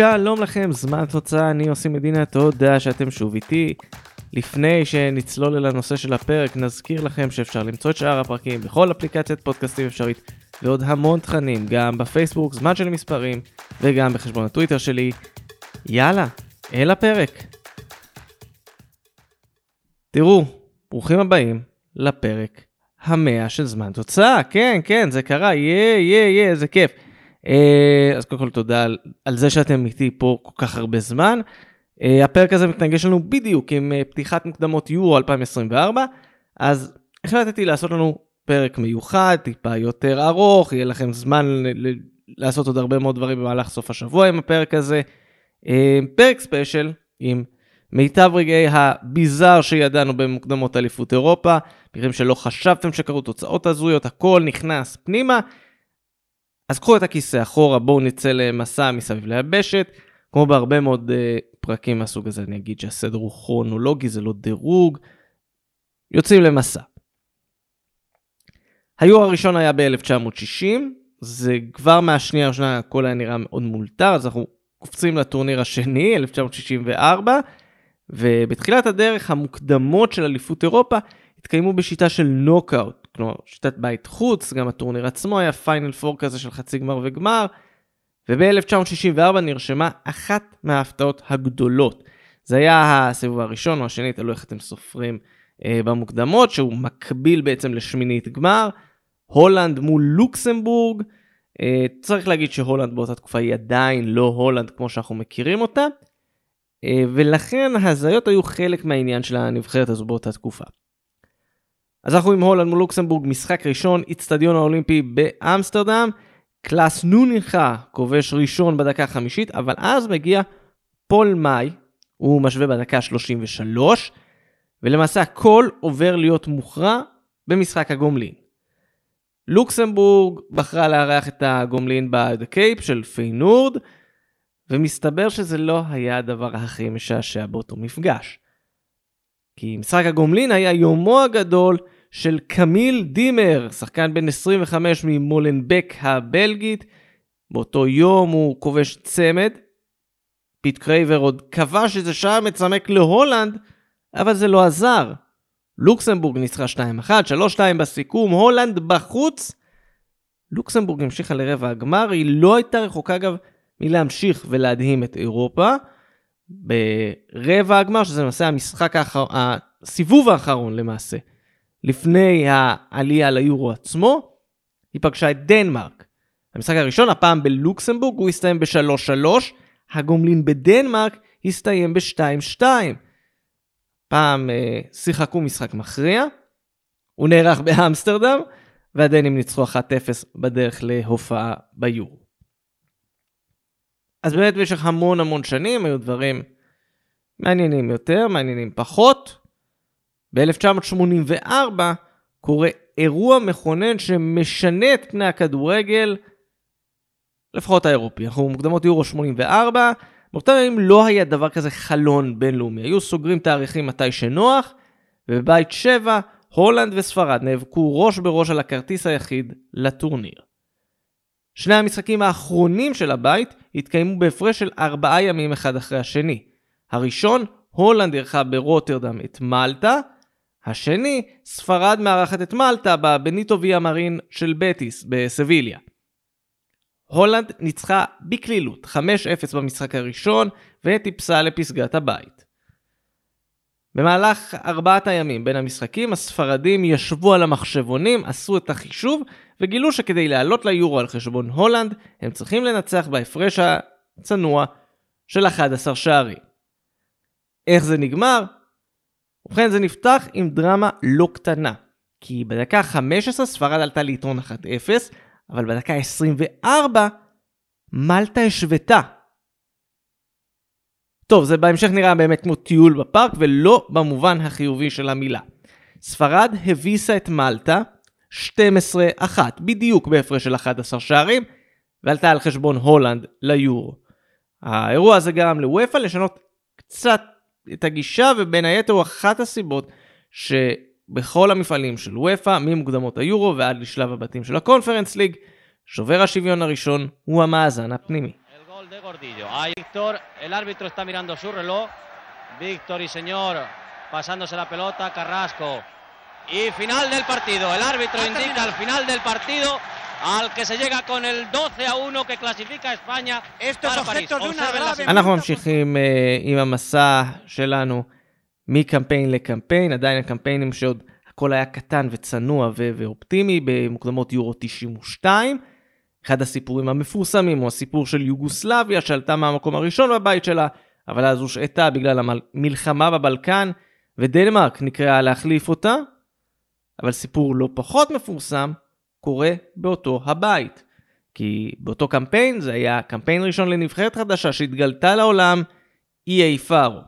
שלום לכם, זמן תוצאה, אני עושים מדינה, תודה שאתם שוב איתי. לפני שנצלול אל הנושא של הפרק, נזכיר לכם שאפשר למצוא את שאר הפרקים בכל אפליקציית פודקאסטים אפשרית, ועוד המון תכנים, גם בפייסבוק, זמן של מספרים, וגם בחשבון הטוויטר שלי. יאללה, אל הפרק. תראו, ברוכים הבאים לפרק המאה של זמן תוצאה, כן, כן, זה קרה, יא, יא, יא, איזה כיף. אה, אז קודם כל תודה על, על זה שאתם איתי פה כל כך הרבה זמן. Uh, הפרק הזה מתנגש לנו בדיוק עם uh, פתיחת מוקדמות יורו 2024, אז החלטתי לעשות לנו פרק מיוחד, טיפה יותר ארוך, יהיה לכם זמן לעשות עוד הרבה מאוד דברים במהלך סוף השבוע עם הפרק הזה. פרק ספיישל עם מיטב רגעי הביזאר שידענו במוקדמות אליפות אירופה, מקרים שלא חשבתם שקרו תוצאות הזויות, הכל נכנס פנימה. אז קחו את הכיסא אחורה, בואו נצא למסע מסביב ליבשת. כמו בהרבה מאוד uh, פרקים מהסוג הזה, אני אגיד שהסדר הוא כרונולוגי, זה לא דירוג. יוצאים למסע. היורו הראשון היה ב-1960, זה כבר מהשנייה הראשונה הכל היה נראה מאוד מולתר, אז אנחנו קופצים לטורניר השני, 1964, ובתחילת הדרך המוקדמות של אליפות אירופה התקיימו בשיטה של נוקאוט, כלומר שיטת בית חוץ, גם הטורניר עצמו היה פיינל פור כזה של חצי גמר וגמר, וב-1964 נרשמה אחת מההפתעות הגדולות. זה היה הסיבוב הראשון או השני, תלוי איך אתם סופרים אה, במוקדמות, שהוא מקביל בעצם לשמינית גמר. הולנד מול לוקסמבורג. אה, צריך להגיד שהולנד באותה תקופה היא עדיין לא הולנד כמו שאנחנו מכירים אותה. אה, ולכן ההזיות היו חלק מהעניין של הנבחרת הזו באותה תקופה. אז אנחנו עם הולנד מול לוקסמבורג, משחק ראשון, איצטדיון האולימפי באמסטרדם. קלאס נונינגה כובש ראשון בדקה החמישית, אבל אז מגיע פול מאי, הוא משווה בדקה 33, ולמעשה הכל עובר להיות מוכרע במשחק הגומלין. לוקסמבורג בחרה לארח את הגומלין ב"דה קויפ" של פיינורד, ומסתבר שזה לא היה הדבר הכי משעשע באותו מפגש. כי משחק הגומלין היה יומו הגדול של קמיל דימר, שחקן בן 25 ממולנבק הבלגית. באותו יום הוא כובש צמד. פיט קרויבר עוד כבש איזה שער מצמק להולנד, אבל זה לא עזר. לוקסמבורג ניצחה 2-1, 3-2 בסיכום, הולנד בחוץ. לוקסמבורג המשיכה לרבע הגמר, היא לא הייתה רחוקה אגב מלהמשיך ולהדהים את אירופה. ברבע הגמר, שזה למעשה המשחק האחר... הסיבוב האחרון למעשה לפני העלייה ליורו עצמו, היא פגשה את דנמרק. המשחק הראשון, הפעם בלוקסמבורג, הוא הסתיים ב-3-3, הגומלין בדנמרק הסתיים ב-2-2. פעם אה, שיחקו משחק מכריע, הוא נערך באמסטרדם, והדנים ניצחו 1-0 בדרך להופעה ביורו. אז באמת במשך המון המון שנים היו דברים מעניינים יותר, מעניינים פחות. ב-1984 קורה אירוע מכונן שמשנה את פני הכדורגל, לפחות האירופי. אנחנו מוקדמות יורו 84, באותם ימים לא היה דבר כזה חלון בינלאומי, היו סוגרים תאריכים מתי שנוח, ובבית 7, הולנד וספרד נאבקו ראש בראש על הכרטיס היחיד לטורניר. שני המשחקים האחרונים של הבית התקיימו בהפרש של ארבעה ימים אחד אחרי השני. הראשון, הולנד אירחה ברוטרדם את מלטה, השני, ספרד מארחת את מלטה בבניטו ויה מרין של בטיס בסביליה. הולנד ניצחה בקלילות 5-0 במשחק הראשון וטיפסה לפסגת הבית. במהלך ארבעת הימים בין המשחקים הספרדים ישבו על המחשבונים, עשו את החישוב וגילו שכדי לעלות ליורו על חשבון הולנד הם צריכים לנצח בהפרש הצנוע של 11 שערים. איך זה נגמר? ובכן זה נפתח עם דרמה לא קטנה, כי בדקה 15 ספרד עלתה ליתרון 1-0, אבל בדקה 24 מלטה השוותה. טוב, זה בהמשך נראה באמת כמו טיול בפארק, ולא במובן החיובי של המילה. ספרד הביסה את מלטה 12-1, בדיוק בהפרש של 11 שערים, ועלתה על חשבון הולנד ליורו. האירוע הזה גרם לוופא לשנות קצת את הגישה, ובין היתר הוא אחת הסיבות שבכל המפעלים של וופא, ממוקדמות היורו ועד לשלב הבתים של הקונפרנס ליג, שובר השוויון הראשון הוא המאזן הפנימי. de Gordillo. Ahí Víctor, el árbitro está mirando su reloj. Víctor y señor pasándose la pelota, Carrasco. Y final del partido. El árbitro indica el final del partido al que se llega con el 12 a 1 que clasifica a España Esto es para París. objeto de una Observen la grave אנחנו ממשיכים אה, עם המסע שלנו מקמפיין לקמפיין, עדיין הקמפיינים שעוד הכל היה קטן וצנוע ו- ואופטימי במוקדמות יורו 92. אחד הסיפורים המפורסמים הוא הסיפור של יוגוסלביה שעלתה מהמקום הראשון בבית שלה, אבל אז הושעתה בגלל המלחמה בבלקן, ודנמרק נקראה להחליף אותה. אבל סיפור לא פחות מפורסם קורה באותו הבית. כי באותו קמפיין זה היה קמפיין ראשון לנבחרת חדשה שהתגלתה לעולם, EA פארו.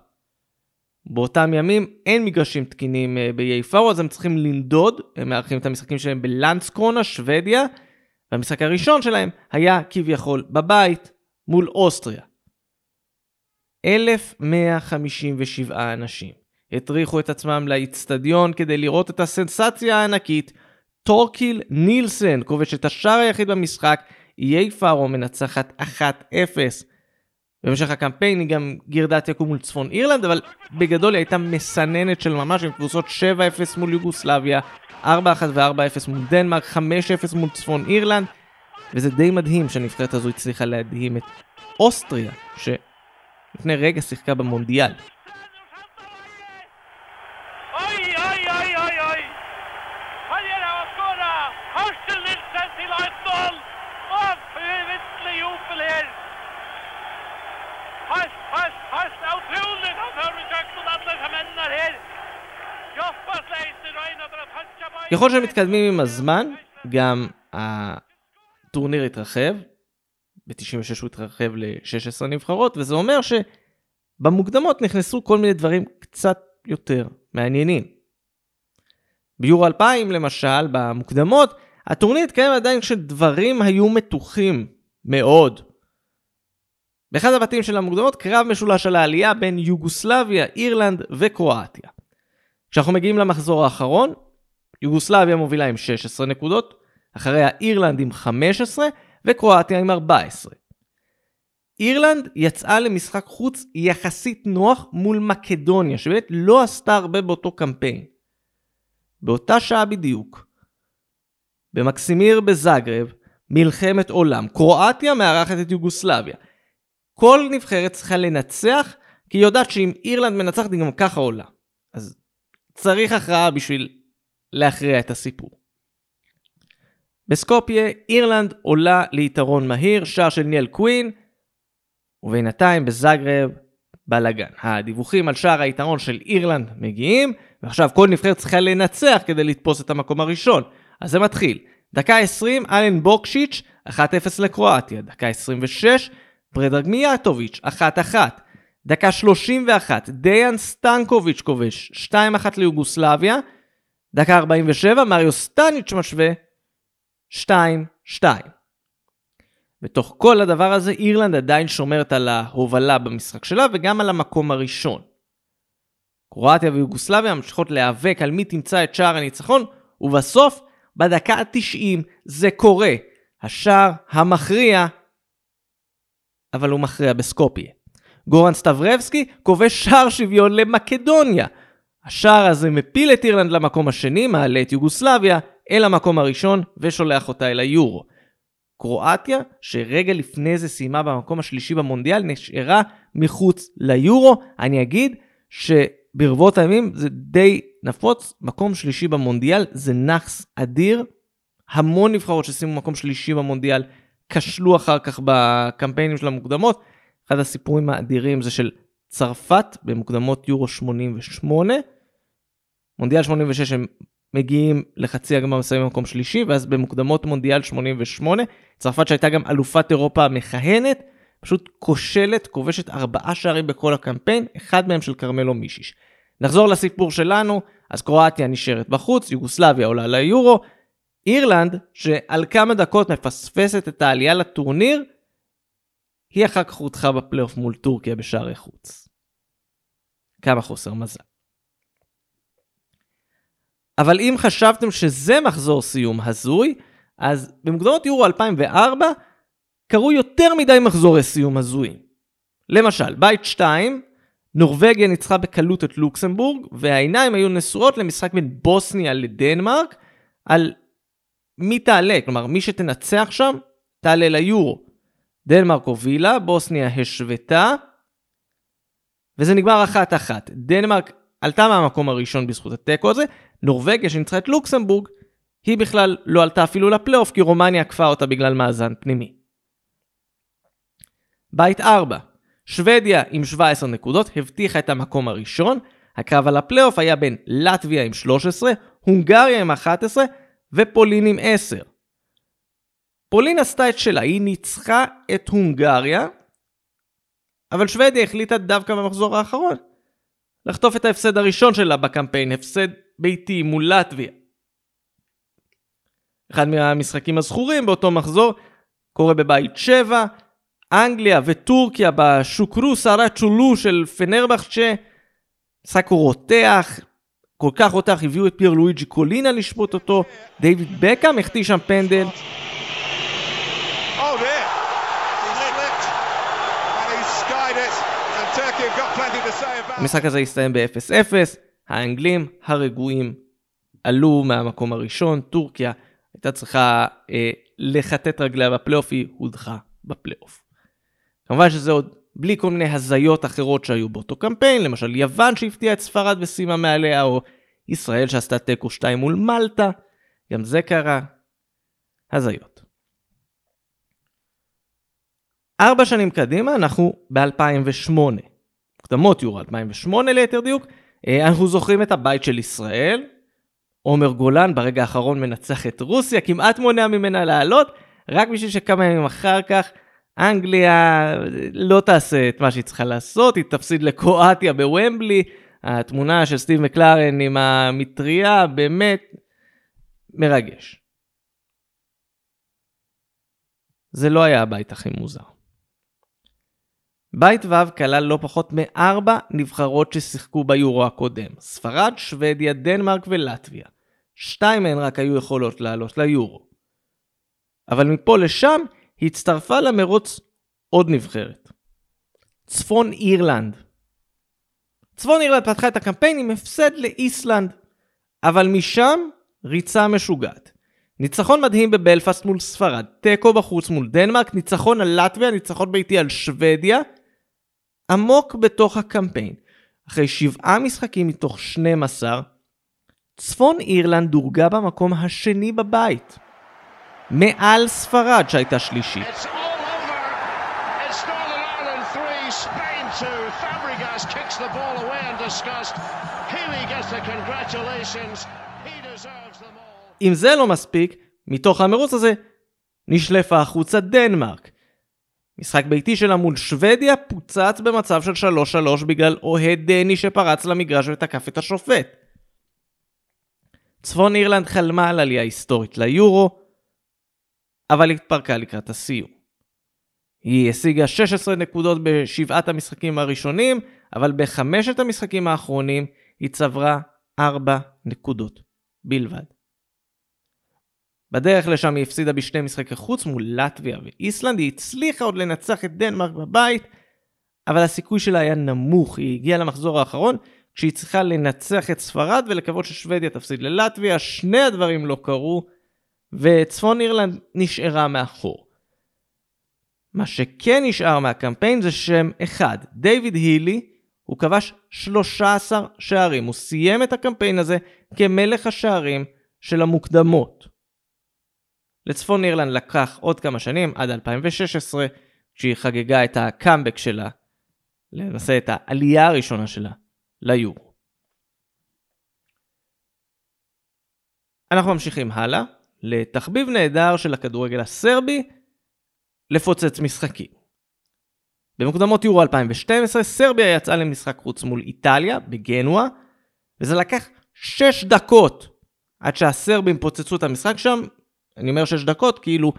באותם ימים אין מגרשים תקינים אה, ב-EA פארו, אז הם צריכים לנדוד, הם מארחים את המשחקים שלהם בלנדסקרונה, שוודיה, והמשחק הראשון שלהם היה כביכול בבית מול אוסטריה. 1,157 אנשים הטריחו את עצמם לאיצטדיון כדי לראות את הסנסציה הענקית. טורקיל נילסן כובש את השער היחיד במשחק, איי פארו מנצחת 1-0. במשך הקמפיין היא גם גירדה תיקו מול צפון אירלנד, אבל בגדול היא הייתה מסננת של ממש עם קבוצות 7-0 מול יוגוסלביה, 4-1 ו-4-0 מול דנמרק, 5-0 מול צפון אירלנד, וזה די מדהים שהנבחרת הזו הצליחה להדהים את אוסטריה, שלפני רגע שיחקה במונדיאל. ככל שמתקדמים עם הזמן, גם הטורניר התרחב. ב-96 הוא התרחב ל-16 נבחרות, וזה אומר שבמוקדמות נכנסו כל מיני דברים קצת יותר מעניינים. ביורו 2000 למשל, במוקדמות, הטורניר התקיים עדיין כשדברים היו מתוחים מאוד. באחד הבתים של המוקדמות קרב משולש על העלייה בין יוגוסלביה, אירלנד וקרואטיה. כשאנחנו מגיעים למחזור האחרון, יוגוסלביה מובילה עם 16 נקודות, אחריה אירלנד עם 15 וקרואטיה עם 14. אירלנד יצאה למשחק חוץ יחסית נוח מול מקדוניה, שבאמת לא עשתה הרבה באותו קמפיין. באותה שעה בדיוק, במקסימיר בזאגרב, מלחמת עולם, קרואטיה מארחת את יוגוסלביה. כל נבחרת צריכה לנצח, כי היא יודעת שאם אירלנד מנצחת היא גם ככה עולה. אז צריך הכרעה בשביל להכריע את הסיפור. בסקופיה, אירלנד עולה ליתרון מהיר, שער של ניאל קווין, ובינתיים בזאגרב בלאגן. הדיווחים על שער היתרון של אירלנד מגיעים, ועכשיו כל נבחרת צריכה לנצח כדי לתפוס את המקום הראשון. אז זה מתחיל. דקה 20, אלן בוקשיץ', 1-0 לקרואטיה. דקה 26, ברדרג מיאטוביץ', 1-1. דקה 31, דיאן סטנקוביץ' כובש, 2-1 ליוגוסלביה. דקה 47, מריו סטניץ' משווה, 2-2. בתוך כל הדבר הזה, אירלנד עדיין שומרת על ההובלה במשחק שלה וגם על המקום הראשון. קרואטיה ויוגוסלביה ממשיכות להיאבק על מי תמצא את שער הניצחון, ובסוף, בדקה ה-90 זה קורה. השער המכריע, אבל הוא מכריע בסקופיה. גורן סטברבסקי כובש שער שוויון למקדוניה. השער הזה מפיל את אירלנד למקום השני, מעלה את יוגוסלביה אל המקום הראשון ושולח אותה אל היורו. קרואטיה, שרגע לפני זה סיימה במקום השלישי במונדיאל, נשארה מחוץ ליורו. אני אגיד שברבות הימים זה די נפוץ, מקום שלישי במונדיאל זה נאחס אדיר. המון נבחרות שסיימו מקום שלישי במונדיאל כשלו אחר כך בקמפיינים של המוקדמות. אחד הסיפורים האדירים זה של צרפת במוקדמות יורו 88. מונדיאל 86 הם מגיעים לחצי הגמר מסיימים במקום שלישי, ואז במוקדמות מונדיאל 88, צרפת שהייתה גם אלופת אירופה המכהנת, פשוט כושלת, כובשת ארבעה שערים בכל הקמפיין, אחד מהם של כרמלו מישיש. נחזור לסיפור שלנו, אז קרואטיה נשארת בחוץ, יוגוסלביה עולה ליורו, אירלנד, שעל כמה דקות מפספסת את העלייה לטורניר, היא אחר כך הודחה בפלייאוף מול טורקיה בשערי חוץ. כמה חוסר מזל. אבל אם חשבתם שזה מחזור סיום הזוי, אז במוקדמות יורו 2004, קרו יותר מדי מחזורי סיום הזויים. למשל, בית 2, נורבגיה ניצחה בקלות את לוקסמבורג, והעיניים היו נשואות למשחק בין בוסניה לדנמרק, על מי תעלה, כלומר מי שתנצח שם, תעלה ליורו. דנמרק הובילה, בוסניה השוותה, וזה נגמר אחת אחת. דנמרק עלתה מהמקום הראשון בזכות התיקו הזה, נורבגיה שניצחה את לוקסמבורג, היא בכלל לא עלתה אפילו לפלייאוף כי רומניה עקפה אותה בגלל מאזן פנימי. בית 4, שוודיה עם 17 נקודות הבטיחה את המקום הראשון, הקרב על הפלייאוף היה בין לטביה עם 13, הונגריה עם 11 ופולין עם 10. פולין עשתה את שלה, היא ניצחה את הונגריה, אבל שוודיה החליטה דווקא במחזור האחרון לחטוף את ההפסד הראשון שלה בקמפיין, הפסד ביתי מול לטביה. אחד מהמשחקים הזכורים באותו מחזור קורה בבית 7, אנגליה וטורקיה בשוקרו סערה צ'ולו של פנרבחצ'ה, משחק רותח, כל כך רותח, הביאו את פייר לואיג'י קולינה לשפוט אותו, דיוויד בקאם החטיא שם פנדל. המשחק הזה הסתיים ב-0-0, האנגלים הרגועים עלו מהמקום הראשון, טורקיה הייתה צריכה אה, לחטט רגליה בפלייאוף, היא הודחה בפלייאוף. כמובן שזה עוד בלי כל מיני הזיות אחרות שהיו באותו קמפיין, למשל יוון שהפתיעה את ספרד וסיימה מעליה, או ישראל שעשתה תיקו 2 מול מלטה, גם זה קרה. הזיות. ארבע שנים קדימה אנחנו ב-2008. מוקדמות יורו 2008 ליתר דיוק, אנחנו זוכרים את הבית של ישראל, עומר גולן ברגע האחרון מנצח את רוסיה, כמעט מונע ממנה לעלות, רק בשביל שכמה ימים אחר כך אנגליה לא תעשה את מה שהיא צריכה לעשות, היא תפסיד לקרואטיה בוומבלי, התמונה של סטיב מקלרן עם המטריה באמת מרגש. זה לא היה הבית הכי מוזר. בית ו' כלל לא פחות מארבע נבחרות ששיחקו ביורו הקודם, ספרד, שוודיה, דנמרק ולטביה. שתיים מהן רק היו יכולות לעלות ליורו. אבל מפה לשם הצטרפה למרוץ עוד נבחרת. צפון אירלנד. צפון אירלנד פתחה את הקמפיין עם הפסד לאיסלנד, אבל משם ריצה משוגעת. ניצחון מדהים בבלפאסט מול ספרד, תיקו בחוץ מול דנמרק, ניצחון על לטביה, ניצחון ביתי על שוודיה, עמוק בתוך הקמפיין. אחרי שבעה משחקים מתוך 12, צפון אירלנד דורגה במקום השני בבית. מעל ספרד שהייתה שלישית. אם זה לא מספיק, מתוך המרוץ הזה נשלפה החוצה דנמרק. משחק ביתי שלה מול שוודיה פוצץ במצב של 3-3 בגלל אוהד דני שפרץ למגרש ותקף את השופט. צפון אירלנד חלמה על עלייה היסטורית ליורו, אבל התפרקה לקראת הסיום. היא השיגה 16 נקודות בשבעת המשחקים הראשונים, אבל בחמשת המשחקים האחרונים היא צברה 4 נקודות בלבד. בדרך לשם היא הפסידה בשני משחקי חוץ מול לטביה ואיסלנד, היא הצליחה עוד לנצח את דנמרק בבית, אבל הסיכוי שלה היה נמוך, היא הגיעה למחזור האחרון כשהיא צריכה לנצח את ספרד ולקוות ששוודיה תפסיד ללטביה, שני הדברים לא קרו, וצפון אירלנד נשארה מאחור. מה שכן נשאר מהקמפיין זה שם אחד, דיוויד הילי, הוא כבש 13 שערים, הוא סיים את הקמפיין הזה כמלך השערים של המוקדמות. לצפון אירלנד לקח עוד כמה שנים, עד 2016, כשהיא חגגה את הקאמבק שלה, למעשה את העלייה הראשונה שלה ליורו. אנחנו ממשיכים הלאה, לתחביב נהדר של הכדורגל הסרבי, לפוצץ משחקים. במוקדמות יורו 2012, סרביה יצאה למשחק חוץ מול איטליה, בגנואה, וזה לקח 6 דקות עד שהסרבים פוצצו את המשחק שם, אני אומר 6 דקות, כאילו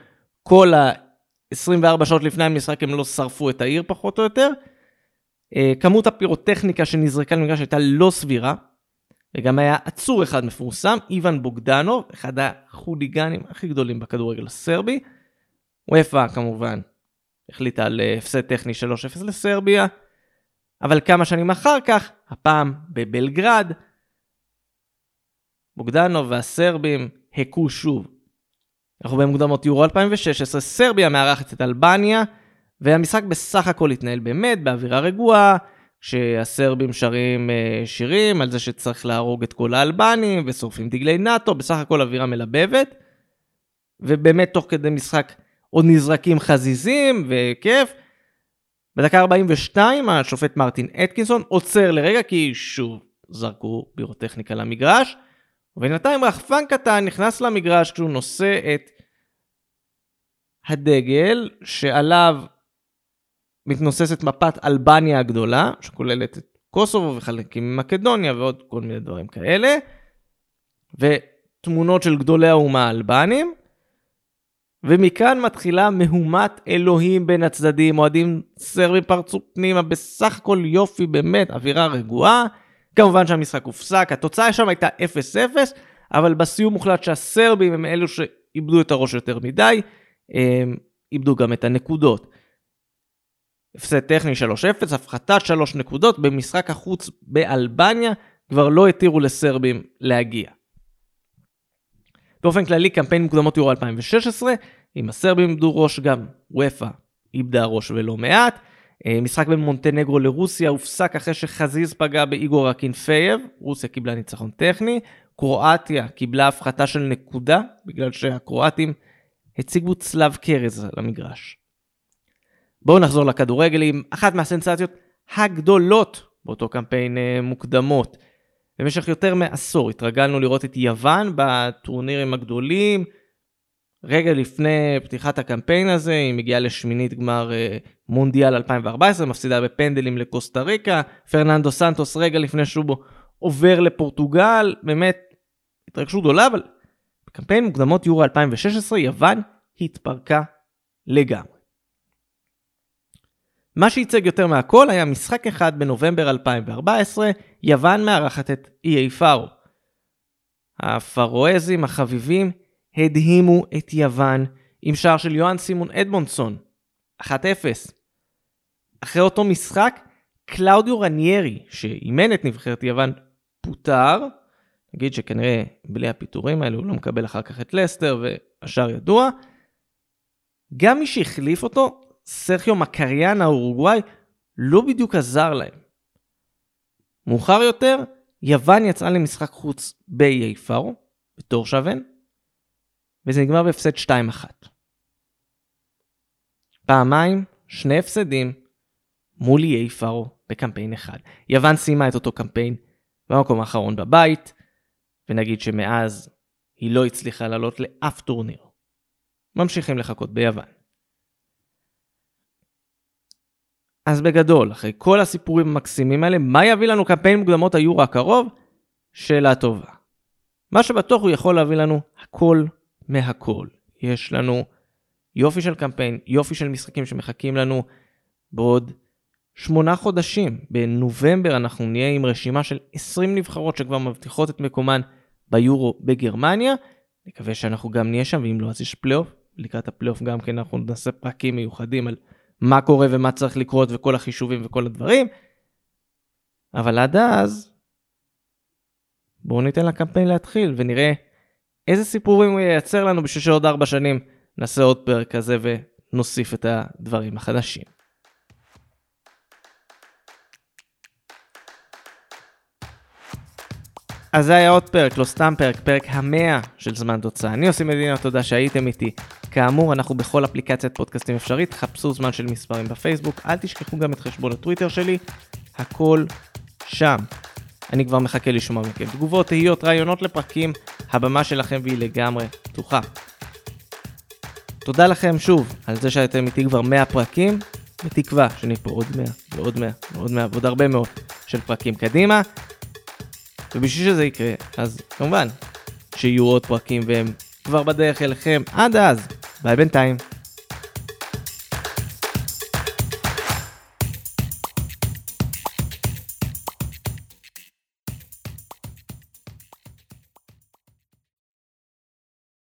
כל ה-24 שעות לפני המשחק הם לא שרפו את העיר פחות או יותר. אה, כמות הפירוטכניקה שנזרקה למגרש הייתה לא סבירה, וגם היה עצור אחד מפורסם, איוון בוגדנוב, אחד החוליגנים הכי גדולים בכדורגל הסרבי. ופא כמובן החליטה על אה, הפסד טכני 3-0 לסרביה, אבל כמה שנים אחר כך, הפעם בבלגרד, בוגדנוב והסרבים הכו שוב. אנחנו במוקדמות יורו 2016, סרביה מארחת את אלבניה, והמשחק בסך הכל התנהל באמת באווירה רגועה, שהסרבים שרים uh, שירים על זה שצריך להרוג את כל האלבנים, ושורפים דגלי נאט"ו, בסך הכל אווירה מלבבת. ובאמת תוך כדי משחק עוד נזרקים חזיזים וכיף. בדקה 42 השופט מרטין אטקינסון עוצר לרגע כי שוב זרקו בירוטכניקה למגרש. ובינתיים רחפן קטן נכנס למגרש כשהוא נושא את הדגל שעליו מתנוססת מפת אלבניה הגדולה, שכוללת את קוסובו וחלקים ממקדוניה ועוד כל מיני דברים כאלה, ותמונות של גדולי האומה האלבנים, ומכאן מתחילה מהומת אלוהים בין הצדדים, אוהדים סרבים פרצו פנימה, בסך הכל יופי, באמת, אווירה רגועה. כמובן שהמשחק הופסק, התוצאה שם הייתה 0-0, אבל בסיום מוחלט שהסרבים הם אלו שאיבדו את הראש יותר מדי, איבדו גם את הנקודות. הפסד טכני 3-0, הפחתת 3 נקודות במשחק החוץ באלבניה, כבר לא התירו לסרבים להגיע. באופן כללי, קמפיין מוקדמות יורו 2016, אם הסרבים איבדו ראש, גם אופ"א איבדה ראש ולא מעט. אה, משחק בין מונטנגרו לרוסיה הופסק אחרי שחזיז פגע באיגור אקינפייב, רוסיה קיבלה ניצחון טכני, קרואטיה קיבלה הפחתה של נקודה, בגלל שהקרואטים הציגו צלב קרז למגרש. בואו נחזור לכדורגל עם אחת מהסנסציות הגדולות באותו קמפיין אה, מוקדמות. במשך יותר מעשור התרגלנו לראות את יוון בטורנירים הגדולים. רגע לפני פתיחת הקמפיין הזה, היא מגיעה לשמינית גמר אה, מונדיאל 2014, מפסידה בפנדלים לקוסטה ריקה. פרננדו סנטוס רגע לפני שהוא עובר לפורטוגל, באמת התרגשות גדולה, אבל בקמפיין מוקדמות יורו 2016 יוון התפרקה לגמרי. מה שייצג יותר מהכל היה משחק אחד בנובמבר 2014, יוון מארחת את איי פארו. הפרואזים החביבים הדהימו את יוון עם שער של יוהאן סימון אדמונסון, 1-0. אחרי אותו משחק, קלאודיו רניירי, שאימן את נבחרת יוון, פוטר. נגיד שכנראה בלי הפיטורים האלו הוא לא מקבל אחר כך את לסטר והשאר ידוע. גם מי שהחליף אותו סרחיו מקריאן האורוגוואי לא בדיוק עזר להם. מאוחר יותר, יוון יצאה למשחק חוץ באיי פארו, בתור שוון, וזה נגמר בהפסד 2-1. פעמיים, שני הפסדים, מול איי פארו בקמפיין אחד. יוון סיימה את אותו קמפיין במקום האחרון בבית, ונגיד שמאז היא לא הצליחה לעלות לאף טורניר. ממשיכים לחכות ביוון. אז בגדול, אחרי כל הסיפורים המקסימים האלה, מה יביא לנו קמפיין מוקדמות היורו הקרוב? שאלה טובה. מה שבטוח הוא יכול להביא לנו הכל מהכל. יש לנו יופי של קמפיין, יופי של משחקים שמחכים לנו בעוד שמונה חודשים. בנובמבר אנחנו נהיה עם רשימה של 20 נבחרות שכבר מבטיחות את מקומן ביורו בגרמניה. נקווה שאנחנו גם נהיה שם, ואם לא אז יש פלייאוף. לקראת הפלייאוף גם כן אנחנו נעשה פרקים מיוחדים על מה קורה ומה צריך לקרות וכל החישובים וכל הדברים. אבל עד אז, בואו ניתן לקמפיין להתחיל ונראה איזה סיפורים הוא ייצר לנו בשביל שעוד ארבע שנים נעשה עוד פרק כזה ונוסיף את הדברים החדשים. אז זה היה עוד פרק, לא סתם פרק, פרק המאה של זמן תוצאה. אני עושה מדינה, תודה שהייתם איתי. כאמור, אנחנו בכל אפליקציית פודקאסטים אפשרית, חפשו זמן של מספרים בפייסבוק, אל תשכחו גם את חשבון הטוויטר שלי, הכל שם. אני כבר מחכה לשמוע מכם תגובות, תהיות, רעיונות לפרקים, הבמה שלכם והיא לגמרי פתוחה. תודה לכם שוב על זה שהייתם איתי כבר 100 פרקים, בתקווה שנהיה פה עוד 100 ועוד 100 ועוד 100 ועוד הרבה מאוד של פרקים קדימה. ובשביל שזה יקרה, אז כמובן שיהיו עוד פרקים והם כבר בדרך אליכם. עד אז, ביי בינתיים.